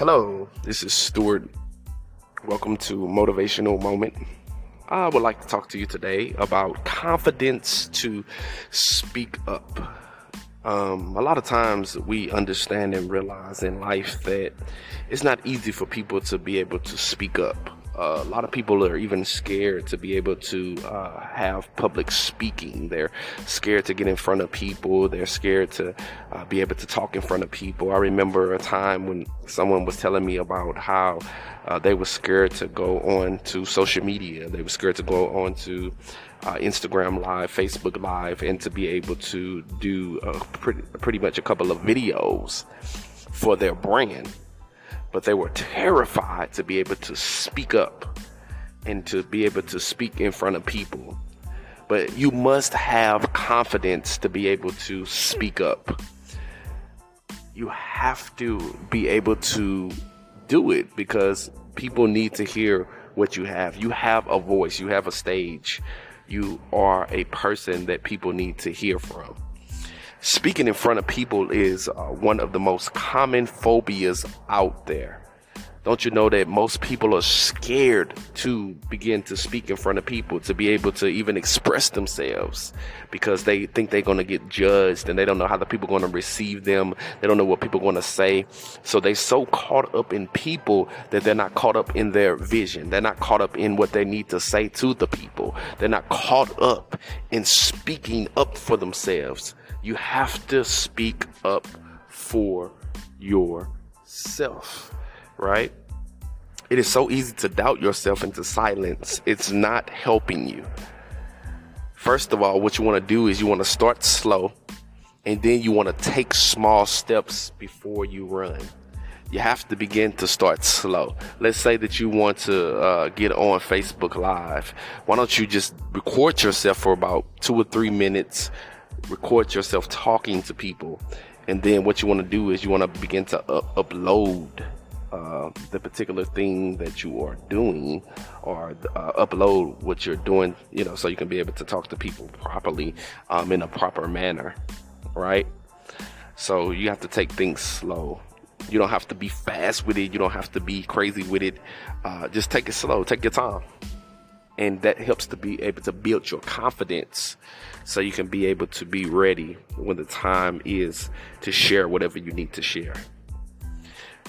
Hello, this is Stewart. Welcome to Motivational Moment. I would like to talk to you today about confidence to speak up. Um, a lot of times we understand and realize in life that it's not easy for people to be able to speak up. Uh, a lot of people are even scared to be able to uh, have public speaking. They're scared to get in front of people. They're scared to uh, be able to talk in front of people. I remember a time when someone was telling me about how uh, they were scared to go on to social media. They were scared to go on to uh, Instagram Live, Facebook Live, and to be able to do pretty, pretty much a couple of videos for their brand but they were terrified to be able to speak up and to be able to speak in front of people. But you must have confidence to be able to speak up. You have to be able to do it because people need to hear what you have. You have a voice, you have a stage, you are a person that people need to hear from speaking in front of people is uh, one of the most common phobias out there. Don't you know that most people are scared to begin to speak in front of people, to be able to even express themselves because they think they're going to get judged and they don't know how the people are going to receive them. They don't know what people are going to say. So they're so caught up in people that they're not caught up in their vision. They're not caught up in what they need to say to the people. They're not caught up in speaking up for themselves. You have to speak up for yourself, right? It is so easy to doubt yourself into silence. It's not helping you. First of all, what you want to do is you want to start slow and then you want to take small steps before you run. You have to begin to start slow. Let's say that you want to uh, get on Facebook Live. Why don't you just record yourself for about two or three minutes record yourself talking to people. And then what you want to do is you want to begin to upload uh, the particular thing that you are doing or uh, upload what you're doing, you know, so you can be able to talk to people properly um, in a proper manner, right? So you have to take things slow. You don't have to be fast with it. You don't have to be crazy with it. Uh, just take it slow. Take your time and that helps to be able to build your confidence so you can be able to be ready when the time is to share whatever you need to share.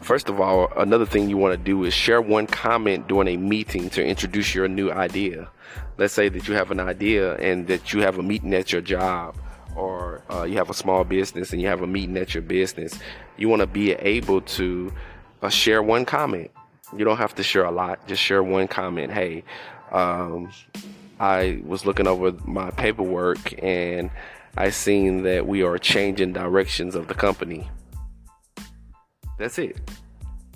First of all, another thing you want to do is share one comment during a meeting to introduce your new idea. Let's say that you have an idea and that you have a meeting at your job or uh, you have a small business and you have a meeting at your business. You want to be able to uh, share one comment. You don't have to share a lot, just share one comment. Hey, um, I was looking over my paperwork and I seen that we are changing directions of the company. That's it.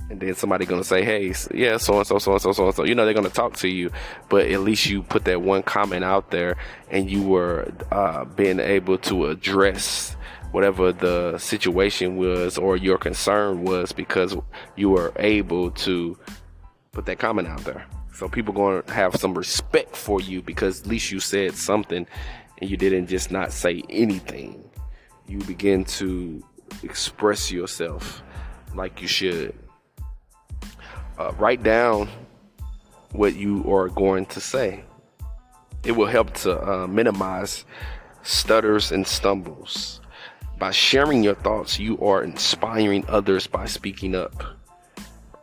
And then somebody gonna say, "Hey, yeah, so and so, so and so, so and so." You know they're gonna talk to you, but at least you put that one comment out there, and you were uh, being able to address whatever the situation was or your concern was because you were able to put that comment out there. So people going to have some respect for you because at least you said something and you didn't just not say anything. You begin to express yourself like you should. Uh, write down what you are going to say. It will help to uh, minimize stutters and stumbles. By sharing your thoughts, you are inspiring others by speaking up.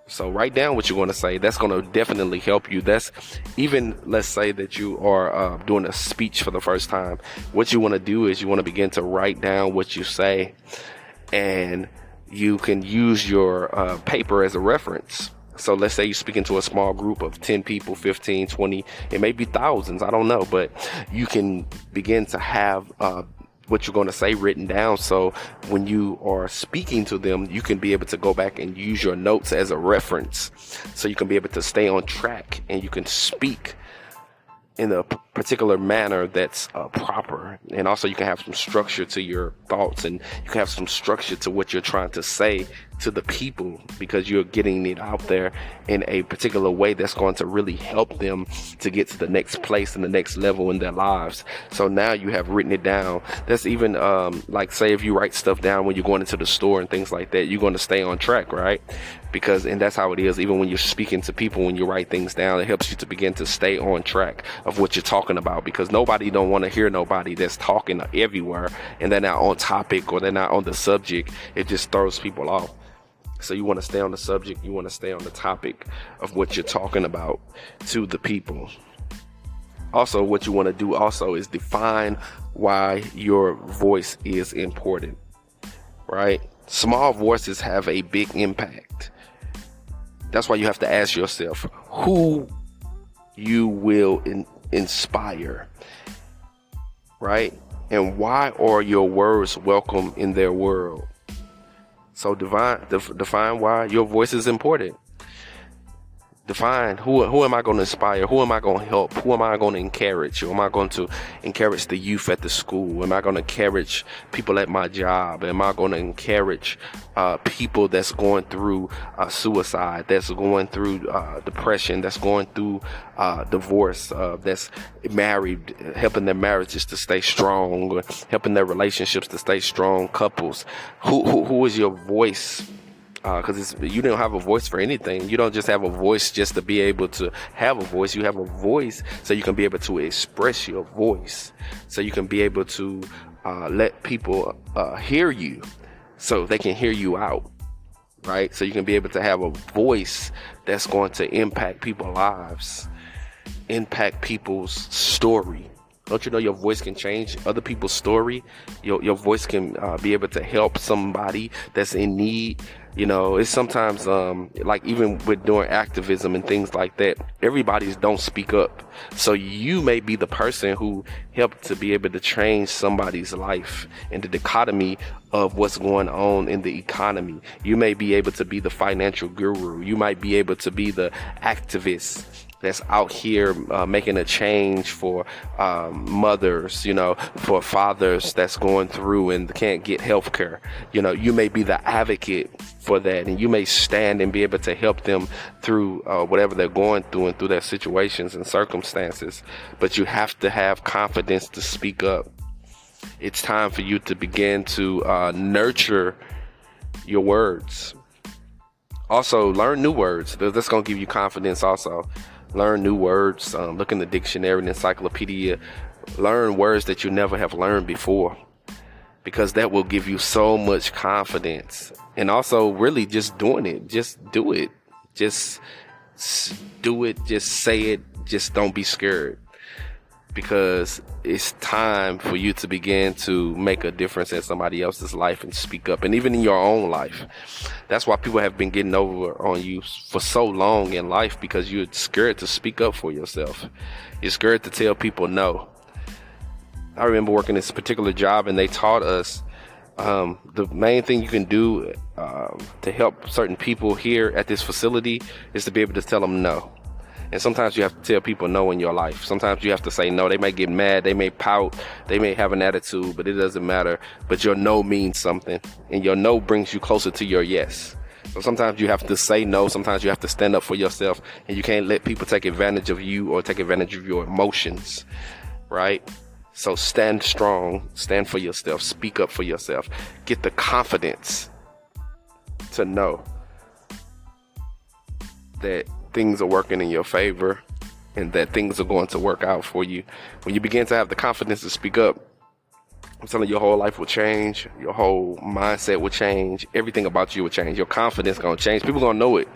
So write down what you're going to say. That's going to definitely help you. That's even let's say that you are uh, doing a speech for the first time. What you want to do is you want to begin to write down what you say, and you can use your uh, paper as a reference. So let's say you're speaking to a small group of 10 people, 15, 20, it may be thousands, I don't know, but you can begin to have uh, what you're going to say written down. So when you are speaking to them, you can be able to go back and use your notes as a reference. So you can be able to stay on track and you can speak in a particular manner that's uh, proper. And also you can have some structure to your thoughts and you can have some structure to what you're trying to say to the people because you're getting it out there in a particular way that's going to really help them to get to the next place and the next level in their lives. So now you have written it down. That's even um, like say if you write stuff down when you're going into the store and things like that, you're going to stay on track, right? Because and that's how it is. Even when you're speaking to people, when you write things down, it helps you to begin to stay on track of what you're talking about. Because nobody don't want to hear nobody that's talking everywhere and they're not on topic or they're not on the subject. It just throws people off. So you want to stay on the subject, you want to stay on the topic of what you're talking about to the people. Also, what you want to do also is define why your voice is important. Right? Small voices have a big impact. That's why you have to ask yourself who you will in- inspire. Right? And why are your words welcome in their world? So define def, define why your voice is important define who who am I going to inspire? Who am I going to help? Who am I going to encourage? Who am I going to encourage the youth at the school? Am I going to encourage people at my job? Am I going to encourage uh, people that's going through uh, suicide, that's going through uh, depression, that's going through uh, divorce, uh, that's married, helping their marriages to stay strong, helping their relationships to stay strong, couples? Who who, who is your voice? Because uh, you don't have a voice for anything. You don't just have a voice just to be able to have a voice. You have a voice so you can be able to express your voice, so you can be able to uh, let people uh, hear you, so they can hear you out, right? So you can be able to have a voice that's going to impact people's lives, impact people's story. Don't you know your voice can change other people's story? Your, your voice can uh, be able to help somebody that's in need you know, it's sometimes um, like even with doing activism and things like that, everybody's don't speak up. So you may be the person who helped to be able to change somebody's life in the dichotomy of what's going on in the economy. You may be able to be the financial guru. You might be able to be the activist that's out here uh, making a change for um, mothers, you know, for fathers that's going through and can't get health care. You know, you may be the advocate for that and you may stand and be able to help them through uh, whatever they're going through and through their situations and circumstances. But you have to have confidence to speak up. It's time for you to begin to uh, nurture your words. Also, learn new words. That's going to give you confidence also learn new words, um, look in the dictionary and encyclopedia, learn words that you never have learned before because that will give you so much confidence. And also, really, just doing it, just do it, just do it, just say it, just don't be scared because it's time for you to begin to make a difference in somebody else's life and speak up and even in your own life. That's why people have been getting over on you for so long in life because you're scared to speak up for yourself. You're scared to tell people no. I remember working this particular job and they taught us um, the main thing you can do um, to help certain people here at this facility is to be able to tell them no and sometimes you have to tell people no in your life. Sometimes you have to say no. They may get mad, they may pout, they may have an attitude, but it doesn't matter. But your no means something, and your no brings you closer to your yes. So sometimes you have to say no. Sometimes you have to stand up for yourself, and you can't let people take advantage of you or take advantage of your emotions, right? So stand strong, stand for yourself, speak up for yourself, get the confidence to know that things are working in your favor and that things are going to work out for you. When you begin to have the confidence to speak up, I'm telling you, your whole life will change. Your whole mindset will change. Everything about you will change. Your confidence gonna change. People gonna know it.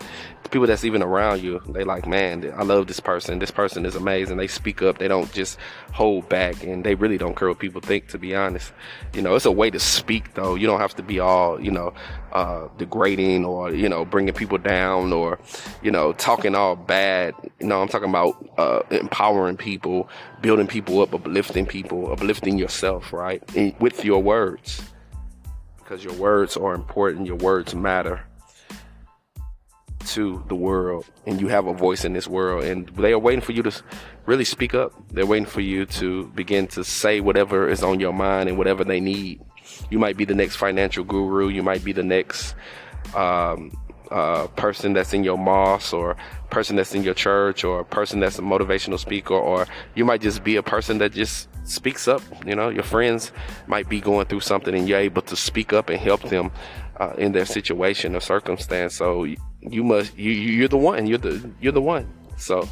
The people that's even around you, they like, man, I love this person. This person is amazing. They speak up. They don't just hold back, and they really don't care what people think. To be honest, you know, it's a way to speak though. You don't have to be all, you know, uh, degrading or you know, bringing people down or you know, talking all bad. You know, I'm talking about uh, empowering people, building people up, uplifting people, uplifting yourself, right? With your words. Because your words are important, your words matter to the world, and you have a voice in this world, and they are waiting for you to really speak up. They're waiting for you to begin to say whatever is on your mind and whatever they need. You might be the next financial guru, you might be the next um, uh, person that's in your mosque or person that's in your church or person that's a motivational speaker or you might just be a person that just speaks up you know your friends might be going through something and you're able to speak up and help them uh, in their situation or circumstance so you must you you're the one you're the you're the one so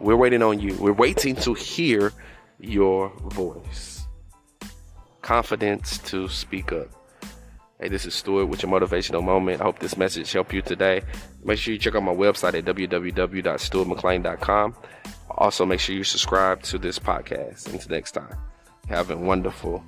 we're waiting on you we're waiting to hear your voice confidence to speak up Hey, this is Stewart with your motivational moment. I hope this message helped you today. Make sure you check out my website at www.stewartmcclain.com. Also, make sure you subscribe to this podcast. Until next time, have a wonderful